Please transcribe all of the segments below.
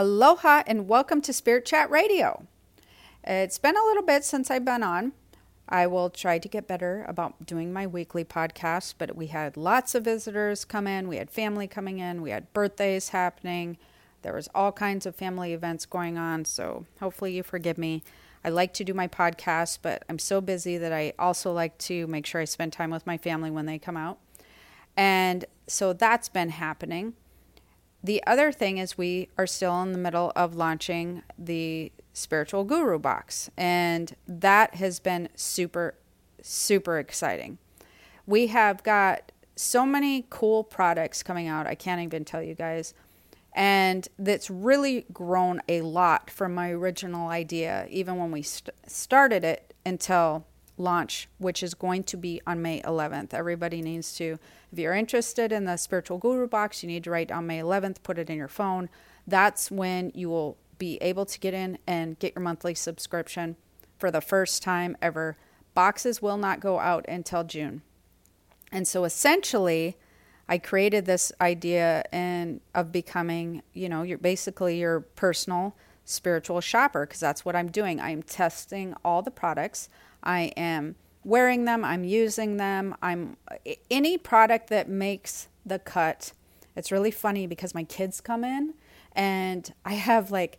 Aloha and welcome to Spirit Chat Radio. It's been a little bit since I've been on. I will try to get better about doing my weekly podcast, but we had lots of visitors come in. We had family coming in. We had birthdays happening. There was all kinds of family events going on, so hopefully you forgive me. I like to do my podcast, but I'm so busy that I also like to make sure I spend time with my family when they come out. And so that's been happening the other thing is we are still in the middle of launching the spiritual guru box and that has been super super exciting. We have got so many cool products coming out i can't even tell you guys and that's really grown a lot from my original idea even when we st- started it until launch, which is going to be on May 11th. Everybody needs to, if you're interested in the Spiritual Guru box, you need to write on May 11th, put it in your phone. That's when you will be able to get in and get your monthly subscription for the first time ever. Boxes will not go out until June. And so essentially, I created this idea and of becoming, you know, you're basically your personal spiritual shopper because that's what I'm doing. I'm testing all the products. I am wearing them, I'm using them. I'm any product that makes the cut. It's really funny because my kids come in and I have like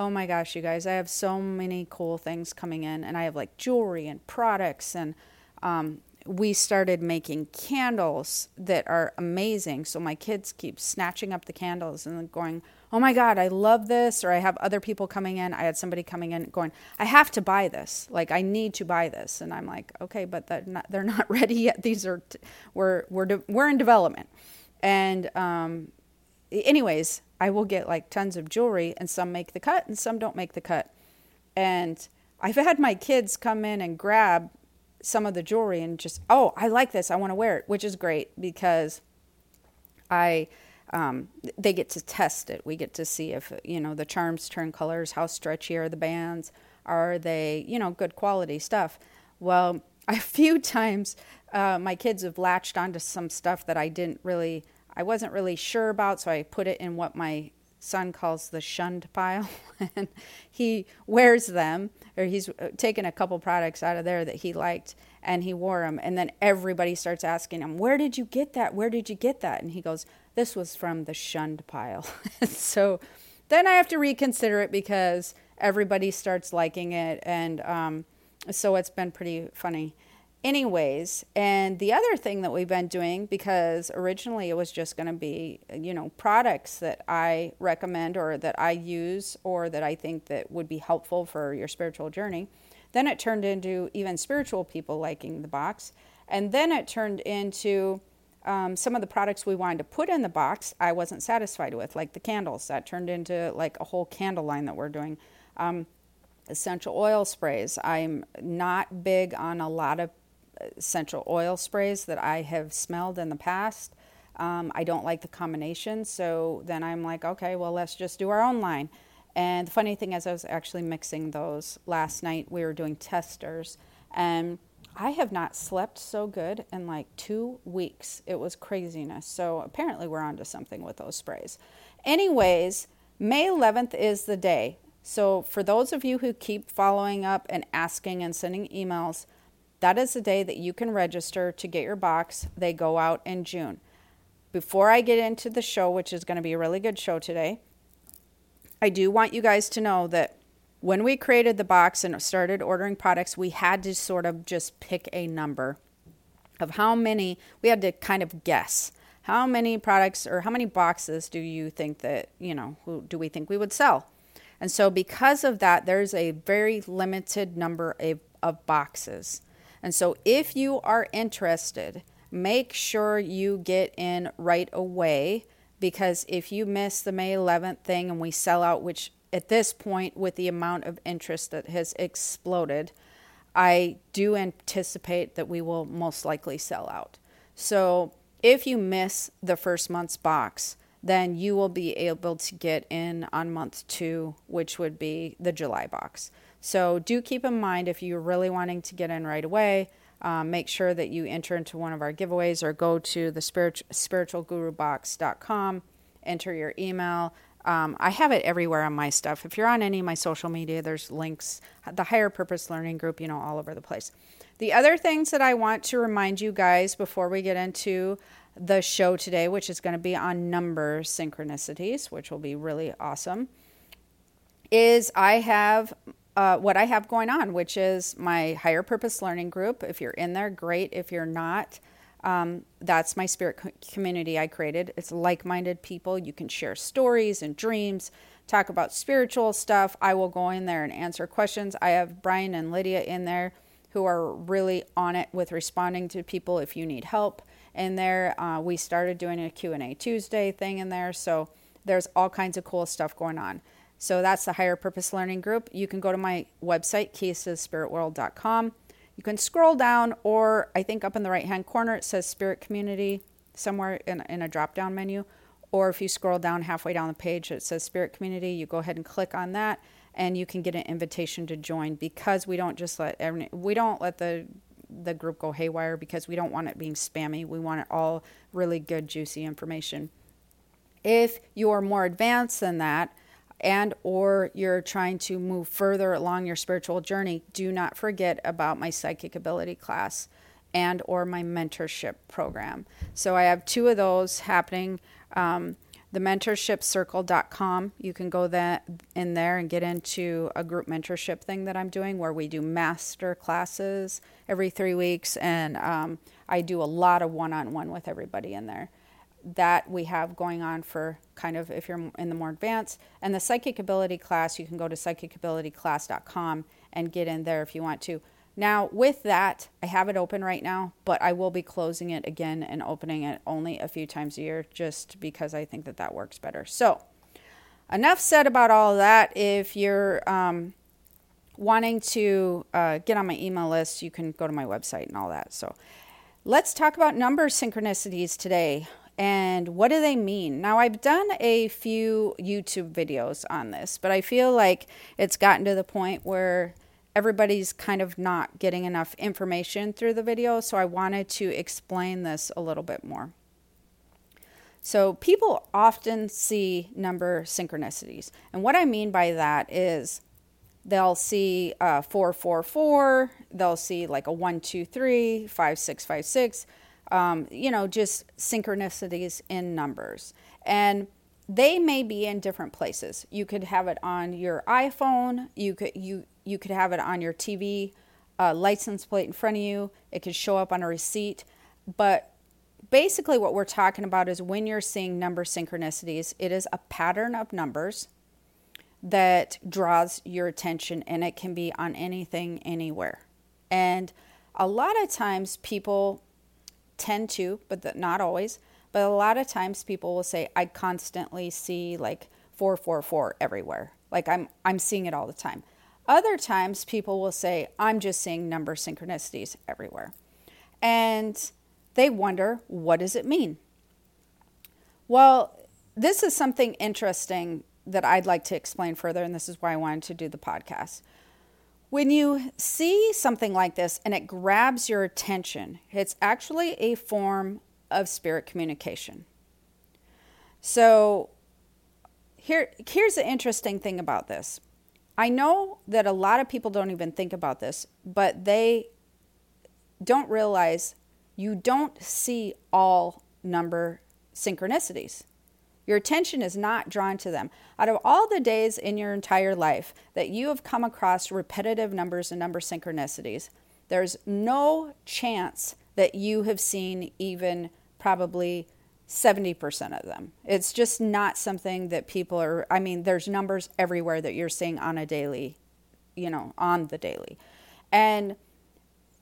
oh my gosh, you guys, I have so many cool things coming in and I have like jewelry and products and um, we started making candles that are amazing. So my kids keep snatching up the candles and going, oh my God, I love this. Or I have other people coming in. I had somebody coming in going, I have to buy this. Like, I need to buy this. And I'm like, okay, but they're not, they're not ready yet. These are, t- we're, we're, de- we're in development. And, um, anyways, I will get like tons of jewelry and some make the cut and some don't make the cut. And I've had my kids come in and grab some of the jewelry and just, oh, I like this. I want to wear it, which is great because I, um, they get to test it. We get to see if you know the charms turn colors, how stretchy are the bands, are they you know good quality stuff. Well, a few times uh, my kids have latched onto some stuff that I didn't really, I wasn't really sure about, so I put it in what my son calls the shunned pile, and he wears them, or he's uh, taken a couple products out of there that he liked, and he wore them, and then everybody starts asking him, "Where did you get that? Where did you get that?" And he goes, this was from the shunned pile. so then I have to reconsider it because everybody starts liking it. And um, so it's been pretty funny. Anyways, and the other thing that we've been doing, because originally it was just going to be, you know, products that I recommend or that I use or that I think that would be helpful for your spiritual journey. Then it turned into even spiritual people liking the box. And then it turned into um, some of the products we wanted to put in the box, I wasn't satisfied with, like the candles. That turned into like a whole candle line that we're doing. Um, essential oil sprays. I'm not big on a lot of essential oil sprays that I have smelled in the past. Um, I don't like the combination, so then I'm like, okay, well, let's just do our own line. And the funny thing is, I was actually mixing those last night. We were doing testers, and I have not slept so good in like two weeks. It was craziness. So apparently, we're onto something with those sprays. Anyways, May 11th is the day. So, for those of you who keep following up and asking and sending emails, that is the day that you can register to get your box. They go out in June. Before I get into the show, which is going to be a really good show today, I do want you guys to know that when we created the box and started ordering products, we had to sort of just pick a number of how many, we had to kind of guess how many products or how many boxes do you think that, you know, who do we think we would sell? And so, because of that, there's a very limited number of, of boxes. And so, if you are interested, make sure you get in right away because if you miss the May 11th thing and we sell out, which at this point, with the amount of interest that has exploded, I do anticipate that we will most likely sell out. So if you miss the first month's box, then you will be able to get in on month two, which would be the July box. So do keep in mind if you're really wanting to get in right away, um, make sure that you enter into one of our giveaways or go to the spirit, spiritualgurubox.com, enter your email, Um, I have it everywhere on my stuff. If you're on any of my social media, there's links. The Higher Purpose Learning Group, you know, all over the place. The other things that I want to remind you guys before we get into the show today, which is going to be on number synchronicities, which will be really awesome, is I have uh, what I have going on, which is my Higher Purpose Learning Group. If you're in there, great. If you're not, um, that's my spirit community I created. It's like minded people. You can share stories and dreams, talk about spiritual stuff. I will go in there and answer questions. I have Brian and Lydia in there who are really on it with responding to people if you need help. In there, uh, we started doing a Q&A Tuesday thing in there. So there's all kinds of cool stuff going on. So that's the Higher Purpose Learning Group. You can go to my website, keysspiritworld.com you can scroll down, or I think up in the right hand corner it says Spirit Community somewhere in, in a drop down menu. Or if you scroll down halfway down the page, it says Spirit Community. You go ahead and click on that, and you can get an invitation to join because we don't just let every, we don't let the the group go haywire because we don't want it being spammy. We want it all really good, juicy information. If you are more advanced than that, and or you're trying to move further along your spiritual journey do not forget about my psychic ability class and or my mentorship program. So i have two of those happening um, the mentorshipcircle.com you can go that in there and get into a group mentorship thing that i'm doing where we do master classes every three weeks. And um, i do a lot of one-on-one with everybody in there that we have going on for kind of if you're in the more advanced. And the psychic ability class, you can go to psychicabilityclass.com and get in there if you want to. Now, with that, I have it open right now, but I will be closing it again and opening it only a few times a year just because I think that that works better. So, enough said about all that. If you're um, wanting to uh, get on my email list, you can go to my website and all that. So, let's talk about number synchronicities today and what do they mean? Now, I've done a few YouTube videos on this, but I feel like it's gotten to the point where everybody's kind of not getting enough information through the video, so I wanted to explain this a little bit more. So, people often see number synchronicities, and what I mean by that is they'll see uh, 444, they'll see like a 123, 5656 um, you know, just synchronicities in numbers. And they may be in different places. You could have it on your iPhone. You could you you could have it on your TV uh, license plate in front of you. It could show up on a receipt. But basically, what we're talking about is when you're seeing number synchronicities, it is a pattern of numbers that draws your attention, and it can be on anything, anywhere. And a lot of times, people tend to, but the, not always. But a lot of times people will say, I constantly see like 444 everywhere. Like I'm, I'm seeing it all the time. Other times people will say, I'm just seeing number synchronicities everywhere. And they wonder, what does it mean? Well, this is something interesting that I'd like to explain further, and this is why I wanted to do the podcast. When you see something like this and it grabs your attention, it's actually a form of spirit communication. So, here, here's the interesting thing about this. I know that a lot of people don't even think about this, but they don't realize you don't see all number synchronicities. Your attention is not drawn to them. Out of all the days in your entire life that you have come across repetitive numbers and number synchronicities, there's no chance that you have seen even probably 70% of them. It's just not something that people are, I mean, there's numbers everywhere that you're seeing on a daily, you know, on the daily. And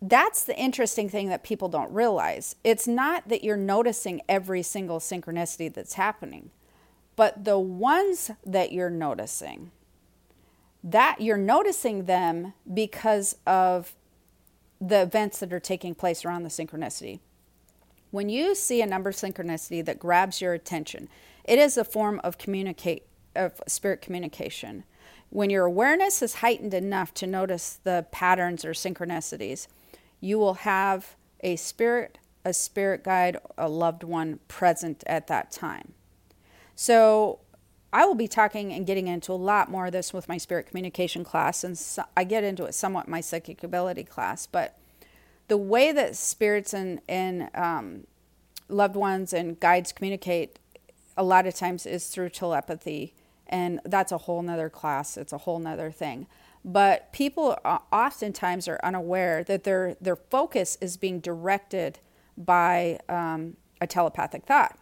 that's the interesting thing that people don't realize. It's not that you're noticing every single synchronicity that's happening. But the ones that you're noticing, that you're noticing them because of the events that are taking place around the synchronicity. When you see a number synchronicity that grabs your attention, it is a form of communicate of spirit communication. When your awareness is heightened enough to notice the patterns or synchronicities, you will have a spirit, a spirit guide, a loved one present at that time. So I will be talking and getting into a lot more of this with my spirit communication class, and so I get into it somewhat my psychic ability class. But the way that spirits and, and um, loved ones and guides communicate a lot of times is through telepathy, and that's a whole nother class. It's a whole nother thing. But people oftentimes are unaware that their their focus is being directed by um, a telepathic thought.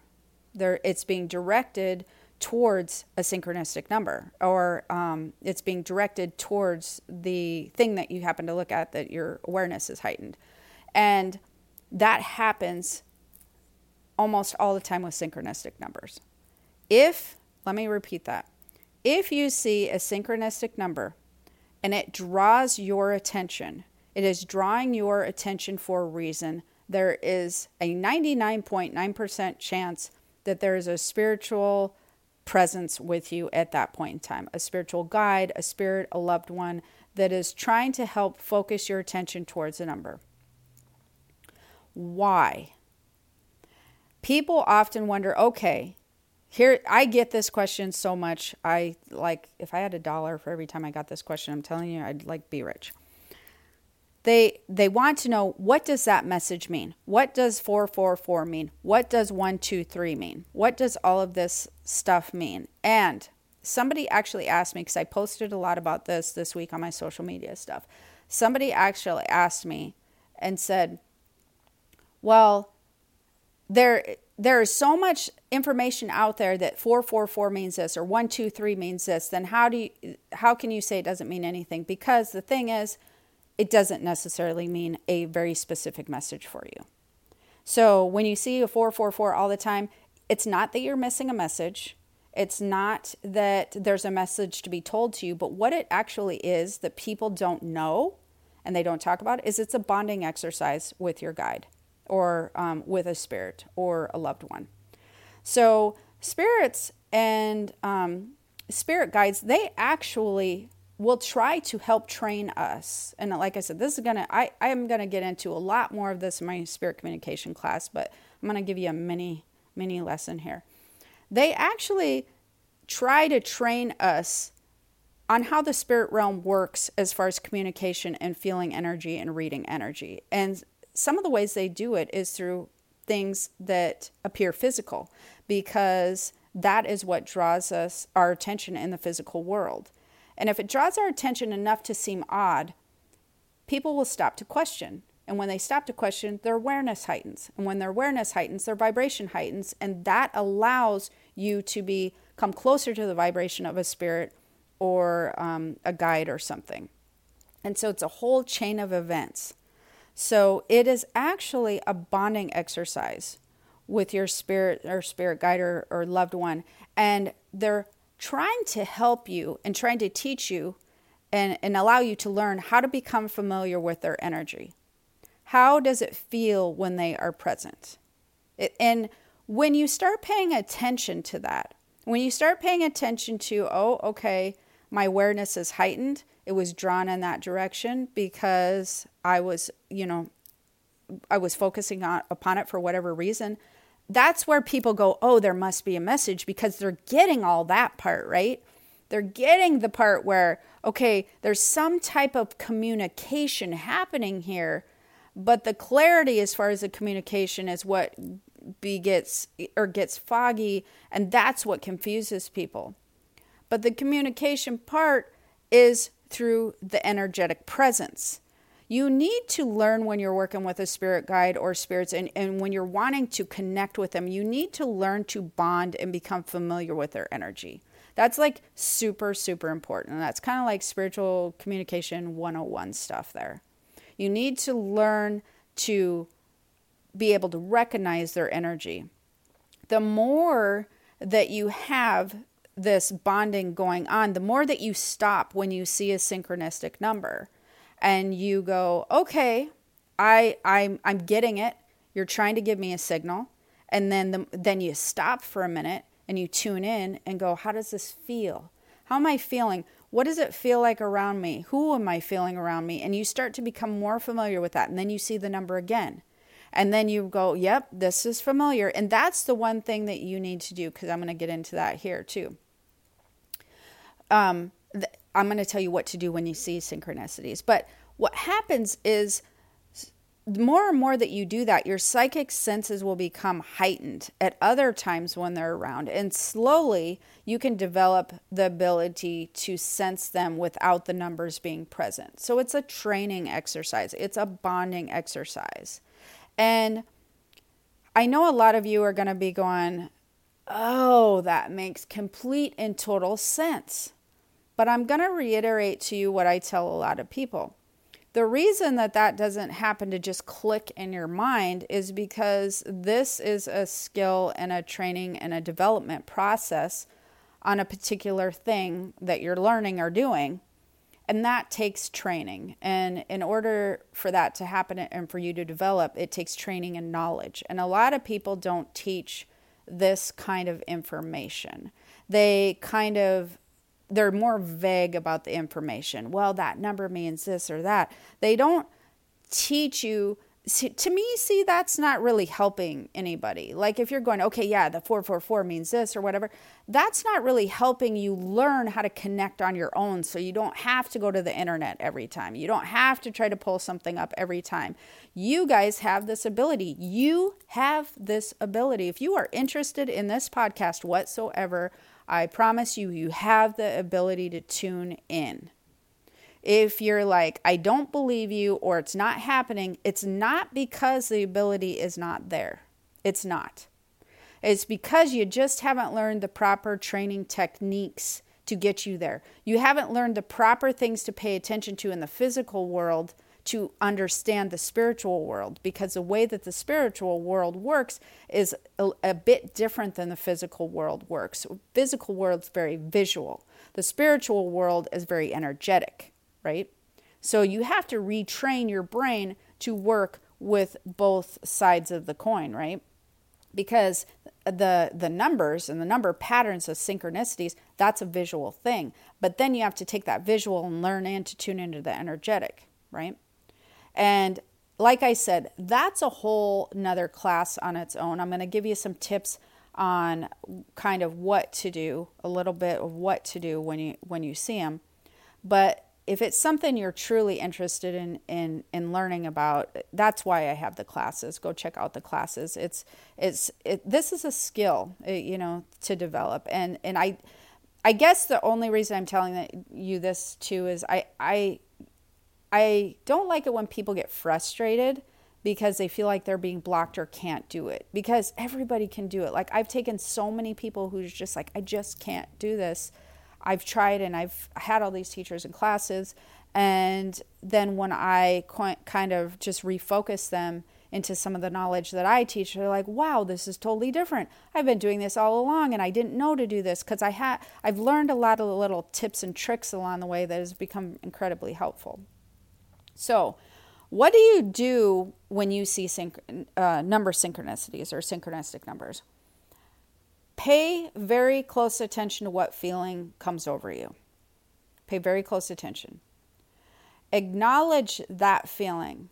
They're, it's being directed towards a synchronistic number or um, it's being directed towards the thing that you happen to look at that your awareness is heightened. And that happens almost all the time with synchronistic numbers. If let me repeat that. If you see a synchronistic number and it draws your attention it is drawing your attention for a reason there is a 99.9% chance that there is a spiritual presence with you at that point in time a spiritual guide, a spirit, a loved one that is trying to help focus your attention towards a number. Why? People often wonder okay, here I get this question so much. I like if I had a dollar for every time I got this question, I'm telling you I'd like be rich they they want to know what does that message mean? What does 444 mean? What does 123 mean? What does all of this stuff mean? And somebody actually asked me because i posted a lot about this this week on my social media stuff. Somebody actually asked me and said well there there is so much information out there that 444 means this or 123 means this then how do you how can you say it doesn't mean anything? Because the thing is it doesn't necessarily mean a very specific message for you. So when you see a 444 all the time, it's not that you're missing a message. It's not that there's a message to be told to you, but what it actually is that people don't know and they don't talk about is it's a bonding exercise with your guide or um, with a spirit or a loved one. So spirits and um, spirit guides, they actually will try to help train us. And like I said, this is gonna I, I am gonna get into a lot more of this in my spirit communication class, but I'm gonna give you a mini mini lesson here. They actually try to train us on how the spirit realm works as far as communication and feeling energy and reading energy. And some of the ways they do it is through things that appear physical because that is what draws us our attention in the physical world. And if it draws our attention enough to seem odd, people will stop to question. And when they stop to question, their awareness heightens. And when their awareness heightens, their vibration heightens. And that allows you to be come closer to the vibration of a spirit or um, a guide or something. And so it's a whole chain of events. So it is actually a bonding exercise with your spirit or spirit guide or, or loved one. And they're trying to help you and trying to teach you and, and allow you to learn how to become familiar with their energy. How does it feel when they are present? It, and when you start paying attention to that, when you start paying attention to, oh, okay, my awareness is heightened, it was drawn in that direction because I was, you know, I was focusing on, upon it for whatever reason that's where people go, oh, there must be a message because they're getting all that part, right? They're getting the part where, okay, there's some type of communication happening here, but the clarity as far as the communication is what begets or gets foggy, and that's what confuses people. But the communication part is through the energetic presence you need to learn when you're working with a spirit guide or spirits and, and when you're wanting to connect with them, you need to learn to bond and become familiar with their energy. That's like super, super important. that's kind of like spiritual communication 101 stuff there. You need to learn to be able to recognize their energy. The more that you have this bonding going on, the more that you stop when you see a synchronistic number and you go, okay, I I'm I'm getting it. You're trying to give me a signal, and then the, then you stop for a minute and you tune in and go, how does this feel? How am I feeling? What does it feel like around me? Who am I feeling around me? And you start to become more familiar with that, and then you see the number again. And then you go, yep, this is familiar. And that's the one thing that you need to do because I'm going to get into that here too. um, th- I'm going to tell you what to do when you see synchronicities. But what happens is the more and more that you do that, your psychic senses will become heightened at other times when they're around. And slowly, you can develop the ability to sense them without the numbers being present. So it's a training exercise, it's a bonding exercise. And I know a lot of you are going to be going, oh, that makes complete and total sense. But I'm going to reiterate to you what I tell a lot of people the reason that that doesn't happen to just click in your mind is because this is a skill and a training and a development process on a particular thing that you're learning or doing. And that takes training. And in order for that to happen and for you to develop, it takes training and knowledge. And a lot of people don't teach this kind of information. They kind of they're more vague about the information. Well, that number means this or that. They don't teach you to me see that's not really helping anybody. Like if you're going okay yeah the 444 means this or whatever that's not really helping you learn how to connect on your own. So you don't have to go to the internet every time. You don't have to try to pull something up every time. You guys have this ability. You have this ability. If you are interested in this podcast whatsoever I promise you, you have the ability to tune in. If you're like, I don't believe you or it's not happening, it's not because the ability is not there. It's not. It's because you just haven't learned the proper training techniques to get you there. You haven't learned the proper things to pay attention to in the physical world to understand the spiritual world because the way that the spiritual world works is a, a bit different than the physical world works. Physical world's very visual. The spiritual world is very energetic, right? So you have to retrain your brain to work with both sides of the coin, right? Because the the numbers and the number patterns of synchronicities, that's a visual thing. But then you have to take that visual and learn in to tune into the energetic, right? And like I said, that's a whole nother class on its own. I'm going to give you some tips on kind of what to do, a little bit of what to do when you when you see them. But if it's something you're truly interested in in in learning about, that's why I have the classes. Go check out the classes. It's it's it, this is a skill, uh, you know, to develop. And and I I guess the only reason I'm telling you this too is I I I don't like it when people get frustrated because they feel like they're being blocked or can't do it because everybody can do it. Like I've taken so many people who's just like I just can't do this. I've tried and I've had all these teachers and classes and then when I kind of just refocus them into some of the knowledge that I teach, they're like, "Wow, this is totally different. I've been doing this all along and I didn't know to do this because I had I've learned a lot of little tips and tricks along the way that has become incredibly helpful." So, what do you do when you see synch- uh, number synchronicities or synchronistic numbers? Pay very close attention to what feeling comes over you. Pay very close attention. Acknowledge that feeling.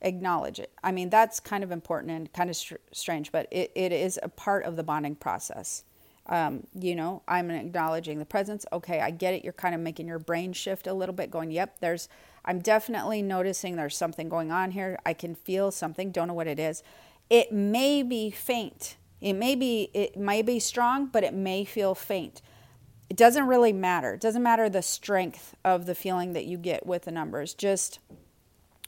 Acknowledge it. I mean, that's kind of important and kind of str- strange, but it, it is a part of the bonding process. Um, you know, I'm acknowledging the presence. Okay, I get it. You're kind of making your brain shift a little bit, going, yep, there's I'm definitely noticing there's something going on here. I can feel something, don't know what it is. It may be faint. It may be it may be strong, but it may feel faint. It doesn't really matter. It doesn't matter the strength of the feeling that you get with the numbers. Just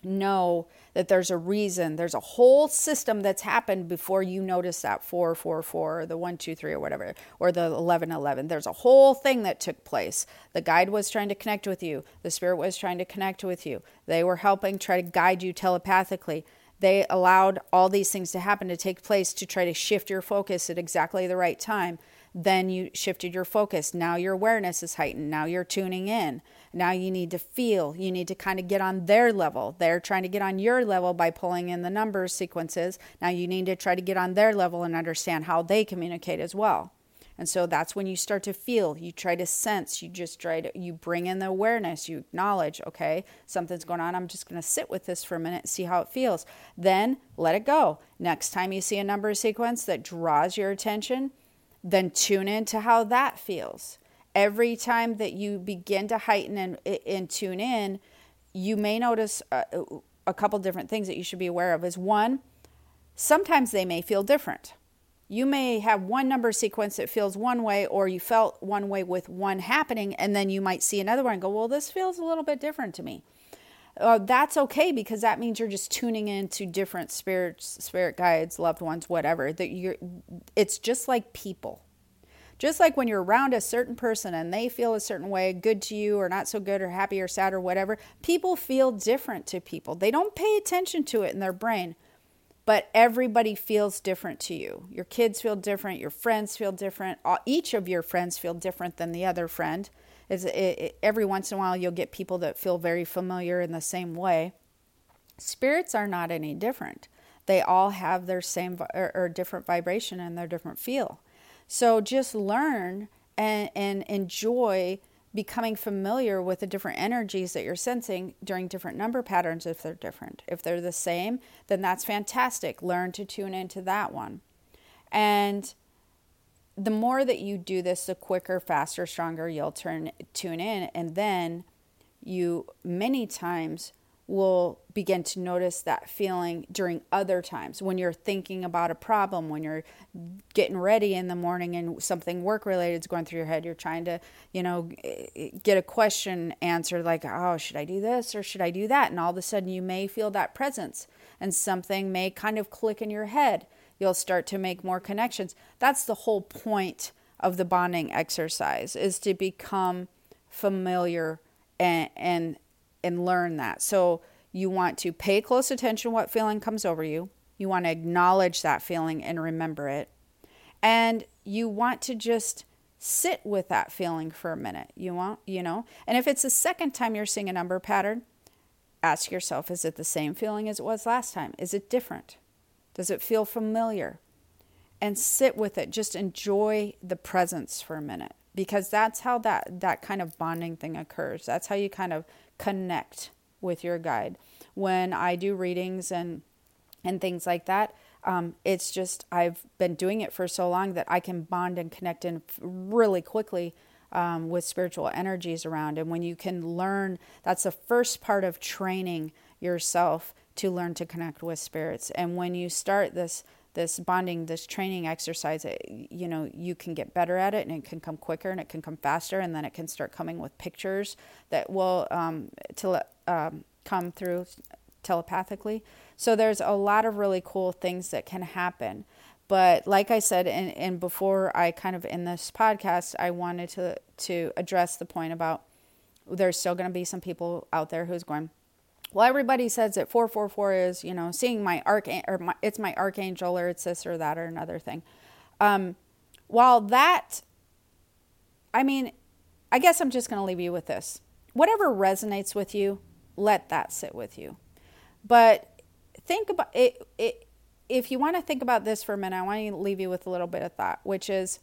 know that there's a reason. There's a whole system that's happened before you notice that 444 or the 123 or whatever, or the 1111. There's a whole thing that took place. The guide was trying to connect with you, the spirit was trying to connect with you. They were helping try to guide you telepathically. They allowed all these things to happen to take place to try to shift your focus at exactly the right time. Then you shifted your focus. Now your awareness is heightened. Now you're tuning in. Now you need to feel. You need to kind of get on their level. They're trying to get on your level by pulling in the numbers sequences. Now you need to try to get on their level and understand how they communicate as well. And so that's when you start to feel, you try to sense, you just try to, you bring in the awareness, you acknowledge, okay, something's going on. I'm just going to sit with this for a minute see how it feels. Then let it go. Next time you see a number sequence that draws your attention, then tune into how that feels every time that you begin to heighten and, and tune in, you may notice a, a couple different things that you should be aware of. Is one, sometimes they may feel different. You may have one number sequence that feels one way, or you felt one way with one happening, and then you might see another one and go, Well, this feels a little bit different to me. Uh, that's okay because that means you're just tuning into different spirits, spirit guides, loved ones, whatever. That you're, it's just like people. Just like when you're around a certain person and they feel a certain way, good to you or not so good or happy or sad or whatever, people feel different to people. They don't pay attention to it in their brain, but everybody feels different to you. Your kids feel different, your friends feel different, each of your friends feel different than the other friend. It, it, every once in a while, you'll get people that feel very familiar in the same way. Spirits are not any different. They all have their same or, or different vibration and their different feel. So just learn and, and enjoy becoming familiar with the different energies that you're sensing during different number patterns if they're different. If they're the same, then that's fantastic. Learn to tune into that one. And the more that you do this, the quicker, faster, stronger you'll turn tune in and then you many times will begin to notice that feeling during other times when you're thinking about a problem, when you're getting ready in the morning and something work related is going through your head. You're trying to, you know, get a question answered like, oh, should I do this or should I do that? And all of a sudden you may feel that presence and something may kind of click in your head. You'll start to make more connections. That's the whole point of the bonding exercise is to become familiar and, and and learn that. So you want to pay close attention what feeling comes over you. You want to acknowledge that feeling and remember it. And you want to just sit with that feeling for a minute. You want, you know, and if it's the second time you're seeing a number pattern, ask yourself is it the same feeling as it was last time? Is it different? Does it feel familiar? And sit with it. Just enjoy the presence for a minute because that's how that that kind of bonding thing occurs. That's how you kind of connect with your guide. When I do readings and and things like that, um, it's just I've been doing it for so long that I can bond and connect in really quickly um, with spiritual energies around. And when you can learn, that's the first part of training yourself to learn to connect with spirits. And when you start this this bonding, this training exercise, it, you know, you can get better at it and it can come quicker and it can come faster and then it can start coming with pictures that will um, to, um, come through telepathically. So there's a lot of really cool things that can happen. But like I said, and, and before I kind of in this podcast, I wanted to to address the point about there's still going to be some people out there who's going, well, everybody says that 444 is, you know, seeing my archangel, or my, it's my archangel, or it's this or that or another thing. Um, while that, I mean, I guess I'm just going to leave you with this. Whatever resonates with you, let that sit with you. But think about it, it if you want to think about this for a minute, I want to leave you with a little bit of thought, which is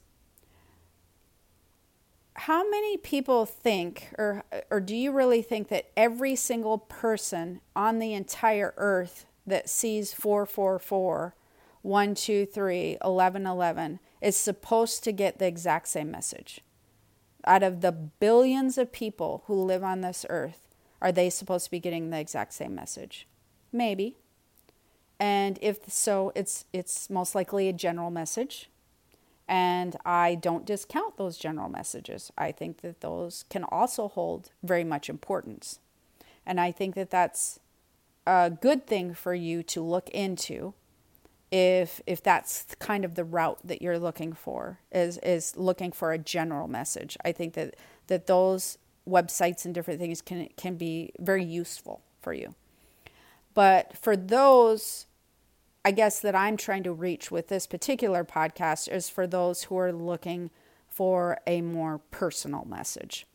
how many people think or or do you really think that every single person on the entire earth that sees 444 1 2 3 11 11 is supposed to get the exact same message? Out of the billions of people who live on this earth are they supposed to be getting the exact same message? Maybe. And if so it's it's most likely a general message and I don't discount those general messages. I think that those can also hold very much importance. And I think that that's a good thing for you to look into if if that's kind of the route that you're looking for is is looking for a general message. I think that that those websites and different things can can be very useful for you. But for those I guess that I'm trying to reach with this particular podcast is for those who are looking for a more personal message.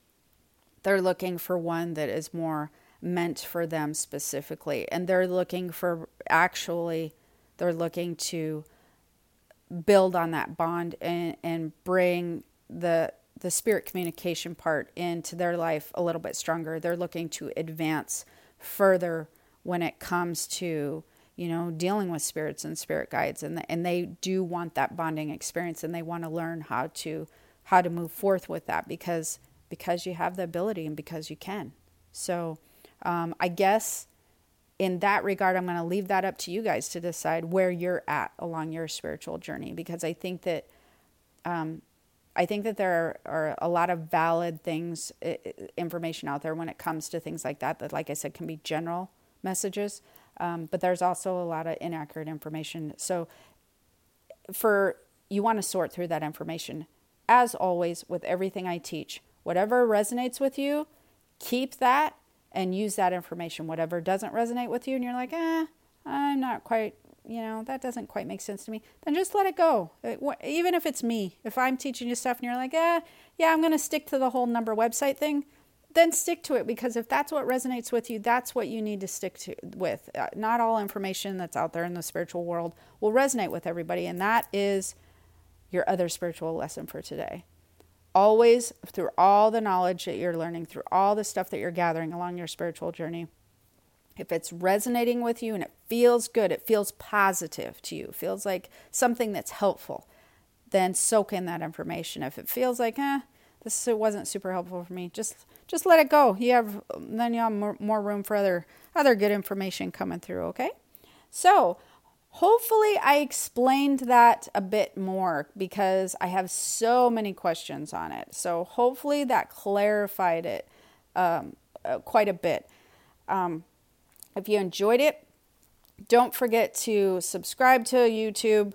They're looking for one that is more meant for them specifically. And they're looking for actually, they're looking to build on that bond and, and bring the the spirit communication part into their life a little bit stronger. They're looking to advance further when it comes to you know, dealing with spirits and spirit guides, and and they do want that bonding experience, and they want to learn how to how to move forth with that because because you have the ability and because you can. So um, I guess in that regard, I'm going to leave that up to you guys to decide where you're at along your spiritual journey because I think that um, I think that there are, a lot of valid things, information out there when it comes to things like that. That, like I said, can be general messages, um, but there's also a lot of inaccurate information. So, for you want to sort through that information. As always, with everything I teach, whatever resonates with you, keep that and use that information. Whatever doesn't resonate with you, and you're like, eh, I'm not quite, you know, that doesn't quite make sense to me, then just let it go. It, even if it's me, if I'm teaching you stuff and you're like, eh, yeah, I'm going to stick to the whole number website thing, then stick to it because if that's what resonates with you, that's what you need to stick to with. Uh, not all information that's out there in the spiritual world will resonate with everybody, and that is your other spiritual lesson for today always through all the knowledge that you're learning, through all the stuff that you're gathering along your spiritual journey, if it's resonating with you and it feels good, it feels positive to you, feels like something that's helpful, then soak in that information. If it feels like, eh, this wasn't super helpful for me, just just let it go. You have then you have more, more room for other other good information coming through. Okay, so Hopefully, I explained that a bit more because I have so many questions on it. So, hopefully, that clarified it um, uh, quite a bit. Um, if you enjoyed it, don't forget to subscribe to YouTube,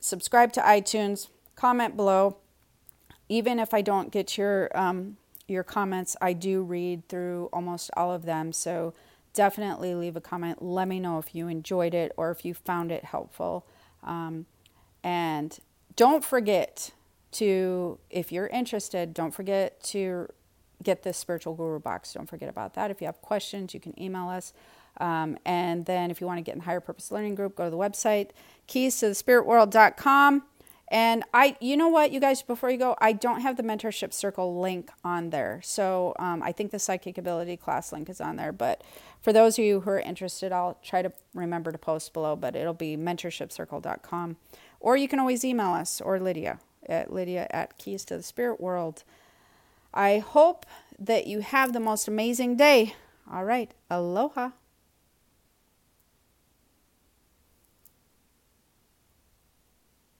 subscribe to iTunes, comment below. Even if I don't get your um, your comments, I do read through almost all of them. So definitely leave a comment. Let me know if you enjoyed it or if you found it helpful. Um, and don't forget to, if you're interested, don't forget to get the spiritual guru box. Don't forget about that. If you have questions, you can email us. Um, and then if you want to get in the higher purpose learning group, go to the website, keys to the spiritworld.com. And I, you know what, you guys, before you go, I don't have the mentorship circle link on there. So um, I think the psychic ability class link is on there. But for those of you who are interested, I'll try to remember to post below, but it'll be mentorshipcircle.com. Or you can always email us or Lydia at Lydia at Keys to the Spirit World. I hope that you have the most amazing day. All right. Aloha.